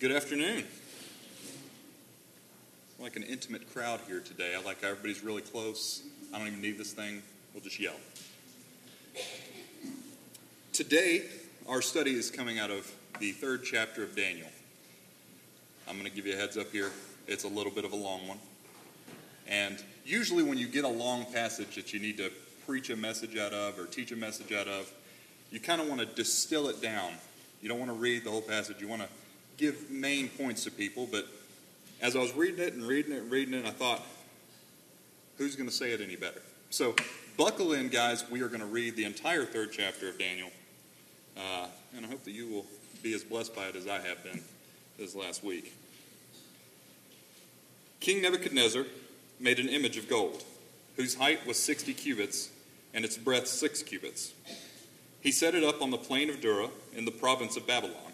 Good afternoon. Like an intimate crowd here today. I like everybody's really close. I don't even need this thing. We'll just yell. Today, our study is coming out of the third chapter of Daniel. I'm going to give you a heads up here. It's a little bit of a long one. And usually, when you get a long passage that you need to preach a message out of or teach a message out of, you kind of want to distill it down. You don't want to read the whole passage. You want to give main points to people. But as I was reading it and reading it and reading it, I thought, who's going to say it any better? So buckle in, guys. We are going to read the entire third chapter of Daniel. Uh, and I hope that you will be as blessed by it as I have been this last week. King Nebuchadnezzar made an image of gold, whose height was 60 cubits and its breadth six cubits. He set it up on the plain of Dura in the province of Babylon.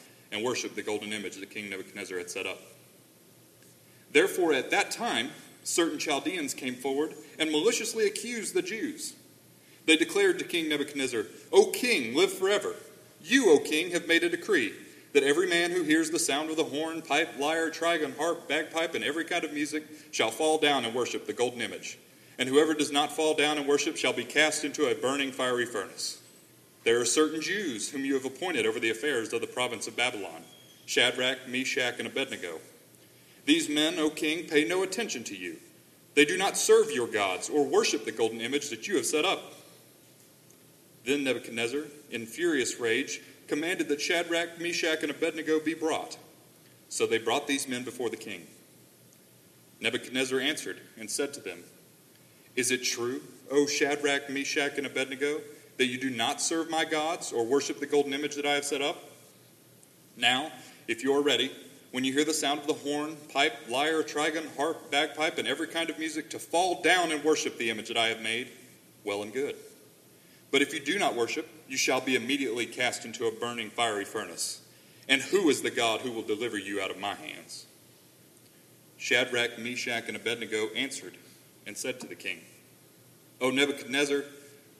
and worshiped the golden image that King Nebuchadnezzar had set up. Therefore, at that time, certain Chaldeans came forward and maliciously accused the Jews. They declared to King Nebuchadnezzar, O king, live forever. You, O king, have made a decree that every man who hears the sound of the horn, pipe, lyre, trigon, harp, bagpipe, and every kind of music shall fall down and worship the golden image. And whoever does not fall down and worship shall be cast into a burning fiery furnace. There are certain Jews whom you have appointed over the affairs of the province of Babylon Shadrach, Meshach, and Abednego. These men, O king, pay no attention to you. They do not serve your gods or worship the golden image that you have set up. Then Nebuchadnezzar, in furious rage, commanded that Shadrach, Meshach, and Abednego be brought. So they brought these men before the king. Nebuchadnezzar answered and said to them, Is it true, O Shadrach, Meshach, and Abednego, that you do not serve my gods or worship the golden image that I have set up? Now, if you are ready, when you hear the sound of the horn, pipe, lyre, trigon, harp, bagpipe, and every kind of music, to fall down and worship the image that I have made, well and good. But if you do not worship, you shall be immediately cast into a burning fiery furnace. And who is the God who will deliver you out of my hands? Shadrach, Meshach, and Abednego answered and said to the king, O Nebuchadnezzar,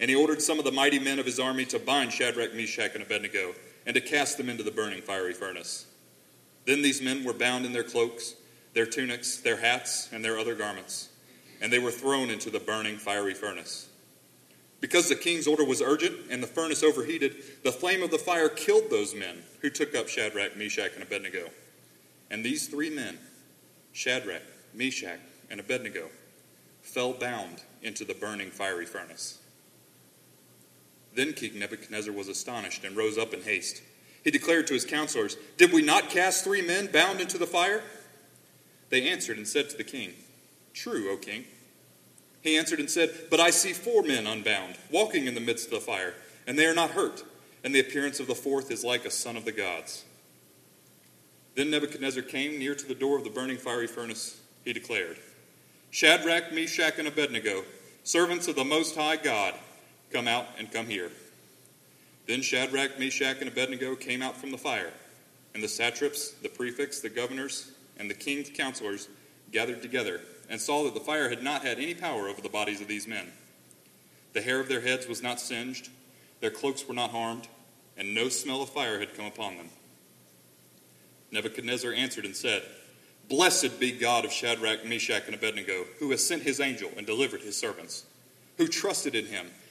And he ordered some of the mighty men of his army to bind Shadrach, Meshach, and Abednego, and to cast them into the burning fiery furnace. Then these men were bound in their cloaks, their tunics, their hats, and their other garments, and they were thrown into the burning fiery furnace. Because the king's order was urgent and the furnace overheated, the flame of the fire killed those men who took up Shadrach, Meshach, and Abednego. And these three men, Shadrach, Meshach, and Abednego, fell bound into the burning fiery furnace. Then King Nebuchadnezzar was astonished and rose up in haste. He declared to his counselors, Did we not cast three men bound into the fire? They answered and said to the king, True, O king. He answered and said, But I see four men unbound, walking in the midst of the fire, and they are not hurt, and the appearance of the fourth is like a son of the gods. Then Nebuchadnezzar came near to the door of the burning fiery furnace. He declared, Shadrach, Meshach, and Abednego, servants of the Most High God, come out and come here. Then Shadrach, Meshach, and Abednego came out from the fire, And the satraps, the prefects, the governors, and the king's counselors gathered together and saw that the fire had not had any power over the bodies of these men. The hair of their heads was not singed, their cloaks were not harmed, and no smell of fire had come upon them. Nebuchadnezzar answered and said, Blessed be God of Shadrach, Meshach, and Abednego, who has sent his angel and delivered his servants, who trusted in him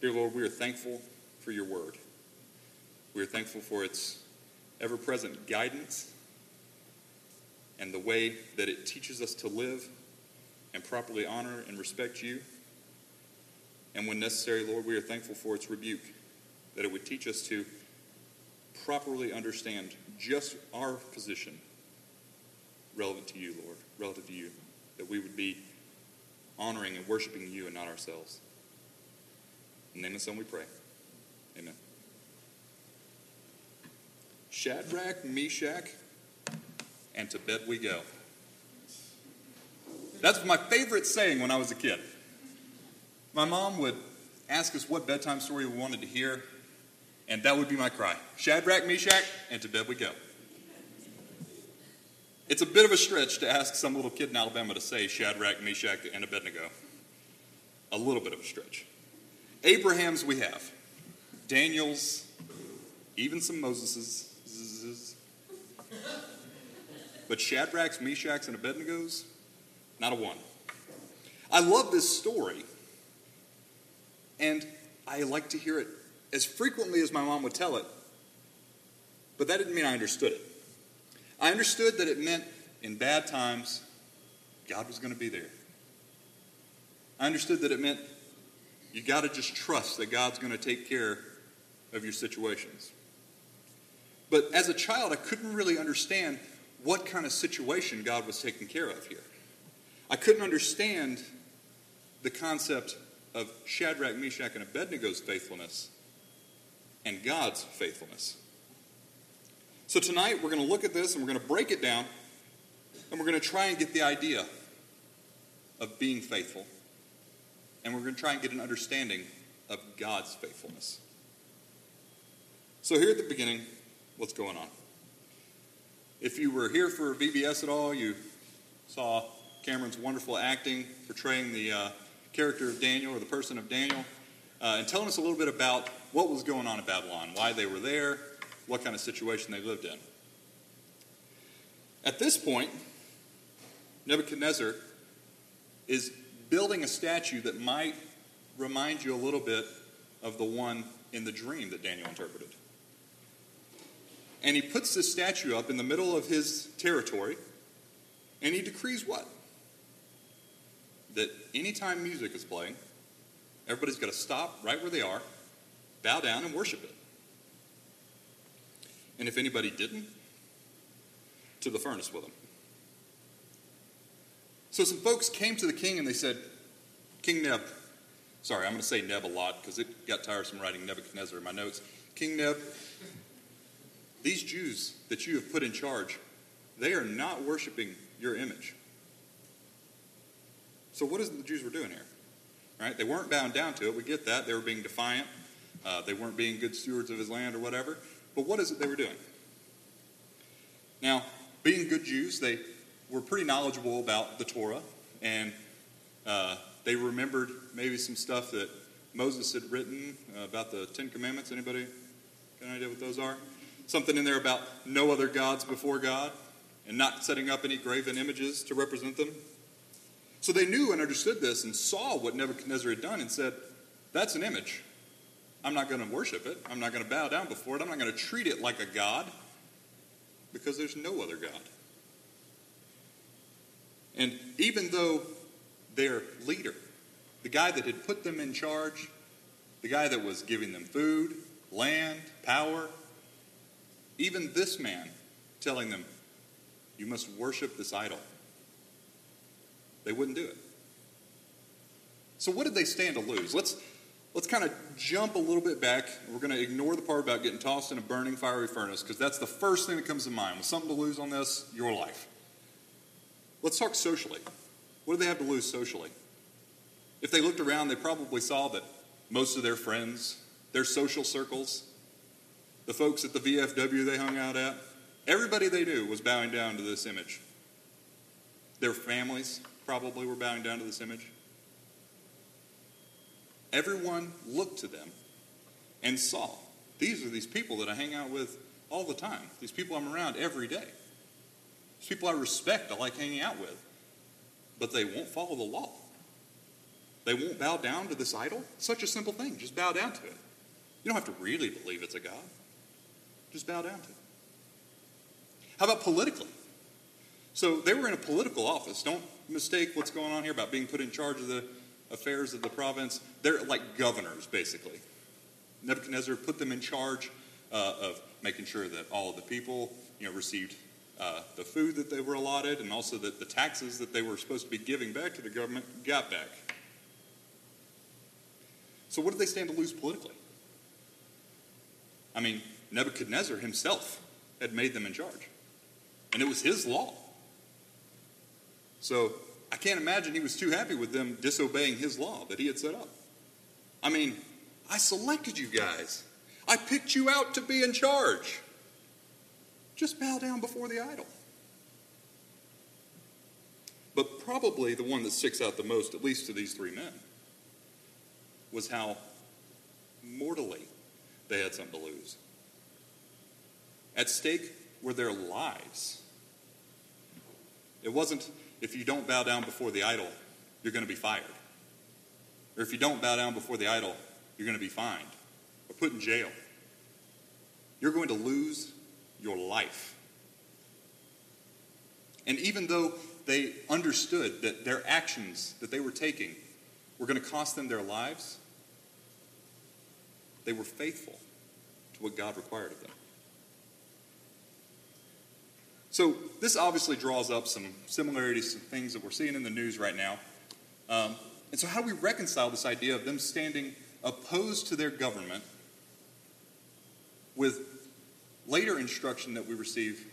Dear Lord, we are thankful for your word. We are thankful for its ever present guidance and the way that it teaches us to live and properly honor and respect you. And when necessary, Lord, we are thankful for its rebuke, that it would teach us to properly understand just our position relevant to you, Lord, relative to you, that we would be honoring and worshiping you and not ourselves. In the name of the Son we pray. Amen. Shadrach, Meshach, and to bed we go. That's my favorite saying when I was a kid. My mom would ask us what bedtime story we wanted to hear, and that would be my cry Shadrach, Meshach, and to bed we go. It's a bit of a stretch to ask some little kid in Alabama to say Shadrach, Meshach, and Abednego. A little bit of a stretch. Abraham's we have, Daniel's, even some Moses's. But Shadrach's, Meshach's, and Abednego's, not a one. I love this story, and I like to hear it as frequently as my mom would tell it, but that didn't mean I understood it. I understood that it meant in bad times, God was going to be there. I understood that it meant you got to just trust that God's going to take care of your situations. But as a child, I couldn't really understand what kind of situation God was taking care of here. I couldn't understand the concept of Shadrach, Meshach, and Abednego's faithfulness and God's faithfulness. So tonight we're going to look at this and we're going to break it down and we're going to try and get the idea of being faithful. And we're going to try and get an understanding of God's faithfulness. So, here at the beginning, what's going on? If you were here for VBS at all, you saw Cameron's wonderful acting portraying the uh, character of Daniel or the person of Daniel, uh, and telling us a little bit about what was going on in Babylon, why they were there, what kind of situation they lived in. At this point, Nebuchadnezzar is building a statue that might remind you a little bit of the one in the dream that Daniel interpreted. And he puts this statue up in the middle of his territory, and he decrees what? That anytime music is playing, everybody's got to stop right where they are, bow down, and worship it. And if anybody didn't, to the furnace with them. So some folks came to the king and they said, King Neb, sorry, I'm going to say Neb a lot because it got tiresome writing Nebuchadnezzar in my notes. King Neb, these Jews that you have put in charge, they are not worshiping your image. So what is it the Jews were doing here? Right? They weren't bound down to it. We get that. They were being defiant. Uh, they weren't being good stewards of his land or whatever. But what is it they were doing? Now, being good Jews, they were pretty knowledgeable about the Torah, and uh, they remembered maybe some stuff that Moses had written uh, about the Ten Commandments. Anybody got an idea what those are? something in there about no other gods before God and not setting up any graven images to represent them. So they knew and understood this and saw what Nebuchadnezzar had done and said, That's an image. I'm not going to worship it. I'm not going to bow down before it. I'm not going to treat it like a God because there's no other God. And even though their leader, the guy that had put them in charge, the guy that was giving them food, land, power, even this man telling them, You must worship this idol. They wouldn't do it. So, what did they stand to lose? Let's, let's kind of jump a little bit back. We're going to ignore the part about getting tossed in a burning fiery furnace because that's the first thing that comes to mind. With something to lose on this, your life. Let's talk socially. What do they have to lose socially? If they looked around, they probably saw that most of their friends, their social circles, the folks at the VFW they hung out at, everybody they knew was bowing down to this image. Their families probably were bowing down to this image. Everyone looked to them and saw these are these people that I hang out with all the time. These people I'm around every day. These people I respect, I like hanging out with. But they won't follow the law. They won't bow down to this idol. Such a simple thing. Just bow down to it. You don't have to really believe it's a God. Just bow down to it. How about politically? So they were in a political office. Don't mistake what's going on here about being put in charge of the affairs of the province. They're like governors, basically. Nebuchadnezzar put them in charge uh, of making sure that all of the people, you know, received uh, the food that they were allotted, and also that the taxes that they were supposed to be giving back to the government got back. So, what did they stand to lose politically? I mean, Nebuchadnezzar himself had made them in charge, and it was his law. So, I can't imagine he was too happy with them disobeying his law that he had set up. I mean, I selected you guys. I picked you out to be in charge. Just bow down before the idol. But probably the one that sticks out the most, at least to these three men, was how mortally they had something to lose. At stake were their lives. It wasn't if you don't bow down before the idol, you're going to be fired. Or if you don't bow down before the idol, you're going to be fined or put in jail. You're going to lose your life. And even though they understood that their actions that they were taking were going to cost them their lives, they were faithful to what God required of them. So, this obviously draws up some similarities to things that we're seeing in the news right now. Um, and so, how do we reconcile this idea of them standing opposed to their government with later instruction that we receive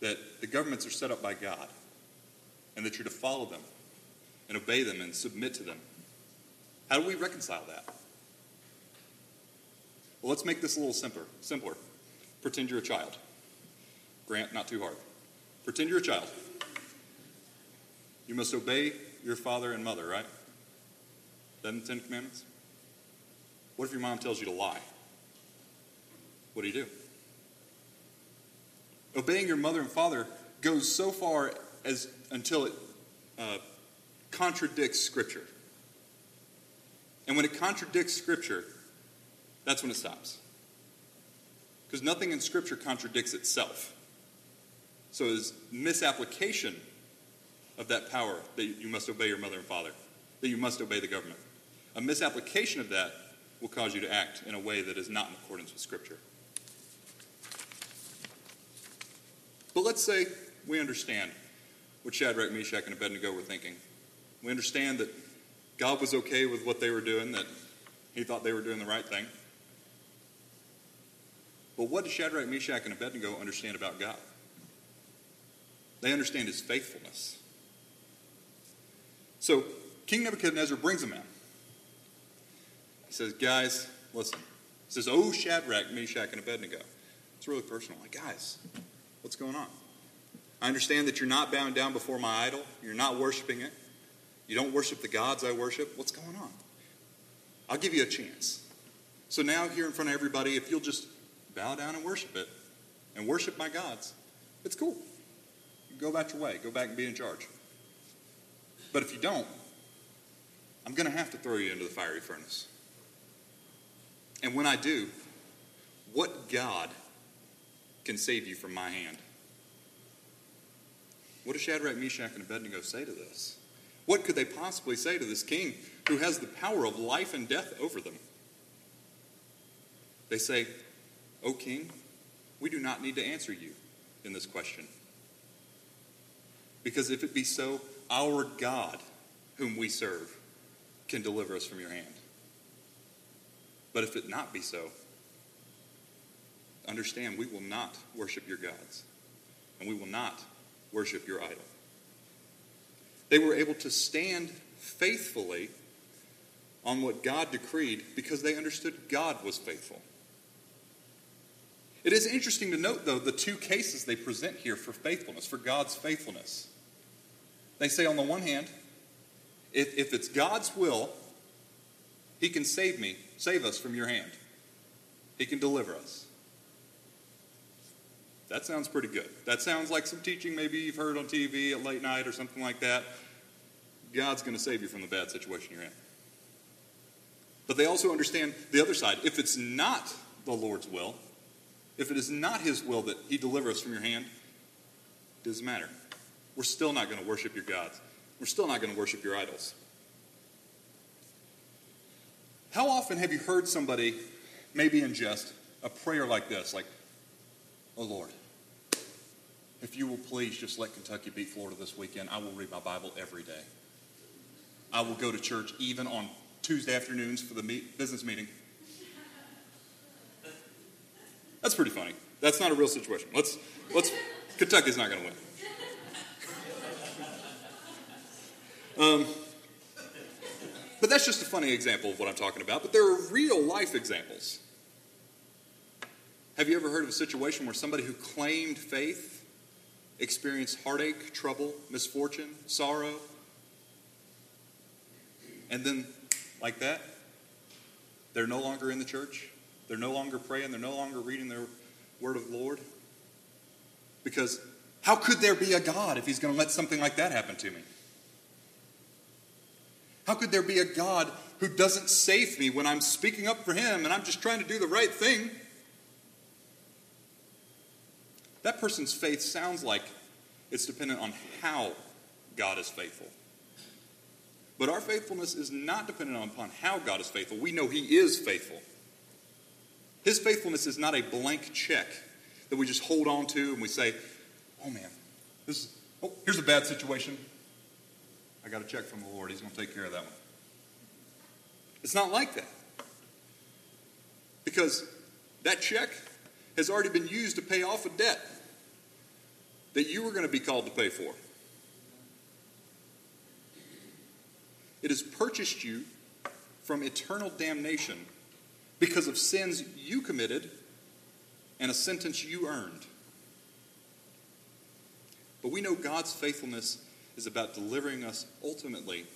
that the governments are set up by God and that you're to follow them and obey them and submit to them? How do we reconcile that? Well, let's make this a little simpler. Simpler. Pretend you're a child. Grant, not too hard. Pretend you're a child. You must obey your father and mother, right? That in the Ten Commandments? What if your mom tells you to lie? What do you do? Obeying your mother and father goes so far as until it uh, contradicts Scripture. And when it contradicts Scripture, that's when it stops. Because nothing in Scripture contradicts itself. So is misapplication of that power that you must obey your mother and father, that you must obey the government. A misapplication of that will cause you to act in a way that is not in accordance with Scripture. But let's say we understand what Shadrach, Meshach, and Abednego were thinking. We understand that God was okay with what they were doing, that he thought they were doing the right thing. But what did Shadrach, Meshach, and Abednego understand about God? They understand his faithfulness. So King Nebuchadnezzar brings them in. He says, Guys, listen. He says, Oh, Shadrach, Meshach, and Abednego. It's really personal. Like, guys, what's going on? I understand that you're not bowing down before my idol. You're not worshiping it. You don't worship the gods I worship. What's going on? I'll give you a chance. So now, here in front of everybody, if you'll just bow down and worship it and worship my gods, it's cool go about your way. Go back and be in charge. But if you don't, I'm going to have to throw you into the fiery furnace. And when I do, what God can save you from my hand? What does Shadrach, Meshach, and Abednego say to this? What could they possibly say to this king who has the power of life and death over them? They say, O king, we do not need to answer you. in this question. Because if it be so, our God, whom we serve, can deliver us from your hand. But if it not be so, understand we will not worship your gods, and we will not worship your idol. They were able to stand faithfully on what God decreed because they understood God was faithful. It is interesting to note, though, the two cases they present here for faithfulness, for God's faithfulness. They say, on the one hand, if, if it's God's will, He can save me, save us from your hand. He can deliver us. That sounds pretty good. That sounds like some teaching maybe you've heard on TV at late night or something like that. God's going to save you from the bad situation you're in. But they also understand the other side. If it's not the Lord's will, if it is not His will that He deliver us from your hand, it doesn't matter. We're still not going to worship your gods. We're still not going to worship your idols. How often have you heard somebody, maybe in jest, a prayer like this, like, Oh Lord, if you will please just let Kentucky beat Florida this weekend, I will read my Bible every day. I will go to church even on Tuesday afternoons for the meet, business meeting. That's pretty funny. That's not a real situation. Let's, let's, Kentucky's not going to win. Um, but that's just a funny example of what I'm talking about. But there are real life examples. Have you ever heard of a situation where somebody who claimed faith experienced heartache, trouble, misfortune, sorrow? And then, like that, they're no longer in the church? They're no longer praying. They're no longer reading their word of the Lord. Because how could there be a God if he's going to let something like that happen to me? How could there be a God who doesn't save me when I'm speaking up for him and I'm just trying to do the right thing? That person's faith sounds like it's dependent on how God is faithful. But our faithfulness is not dependent upon how God is faithful. We know He is faithful. His faithfulness is not a blank check that we just hold on to and we say, oh man, this is, oh, here's a bad situation. I got a check from the Lord. He's going to take care of that one. It's not like that. Because that check has already been used to pay off a debt that you were going to be called to pay for. It has purchased you from eternal damnation because of sins you committed and a sentence you earned. But we know God's faithfulness is about delivering us ultimately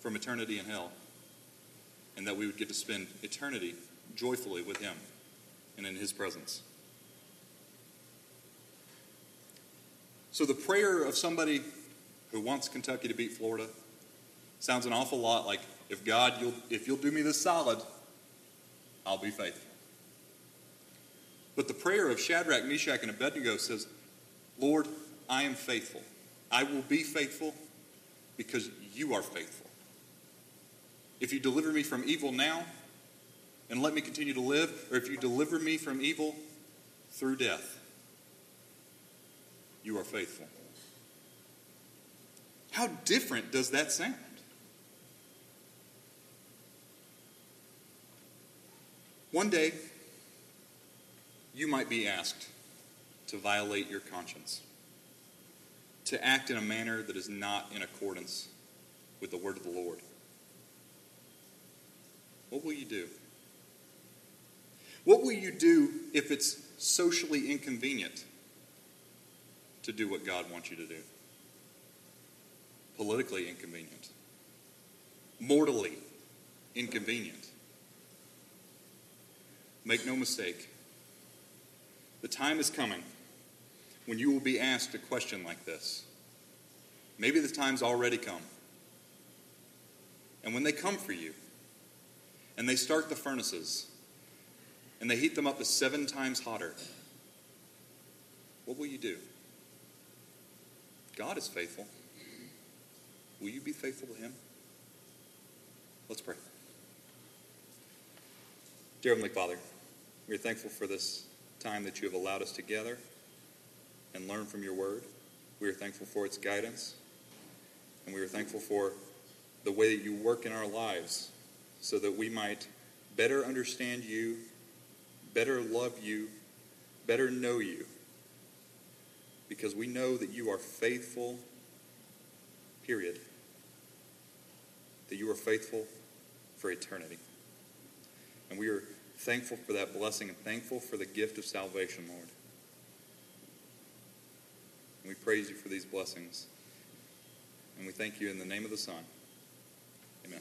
from eternity in hell, and that we would get to spend eternity joyfully with Him and in His presence. So, the prayer of somebody who wants Kentucky to beat Florida sounds an awful lot like if God, you'll, if you'll do me this solid, I'll be faithful. But the prayer of Shadrach, Meshach, and Abednego says, Lord, I am faithful. I will be faithful because you are faithful. If you deliver me from evil now and let me continue to live, or if you deliver me from evil through death, you are faithful. How different does that sound? One day, you might be asked to violate your conscience, to act in a manner that is not in accordance with the word of the Lord. What will you do? What will you do if it's socially inconvenient to do what God wants you to do? Politically inconvenient, mortally inconvenient. Make no mistake, the time is coming when you will be asked a question like this. Maybe the time's already come. And when they come for you, and they start the furnaces, and they heat them up to seven times hotter, what will you do? God is faithful. Will you be faithful to Him? Let's pray. Dear Heavenly Father, we're thankful for this time that you have allowed us together. and learn from your word. We are thankful for its guidance. And we are thankful for the way that you work in our lives so that we might better understand you, better love you, better know you. Because we know that you are faithful, period. That you are faithful for eternity. And we are thankful for that blessing and thankful for the gift of salvation, Lord. And we praise you for these blessings. And we thank you in the name of the Son. Amen.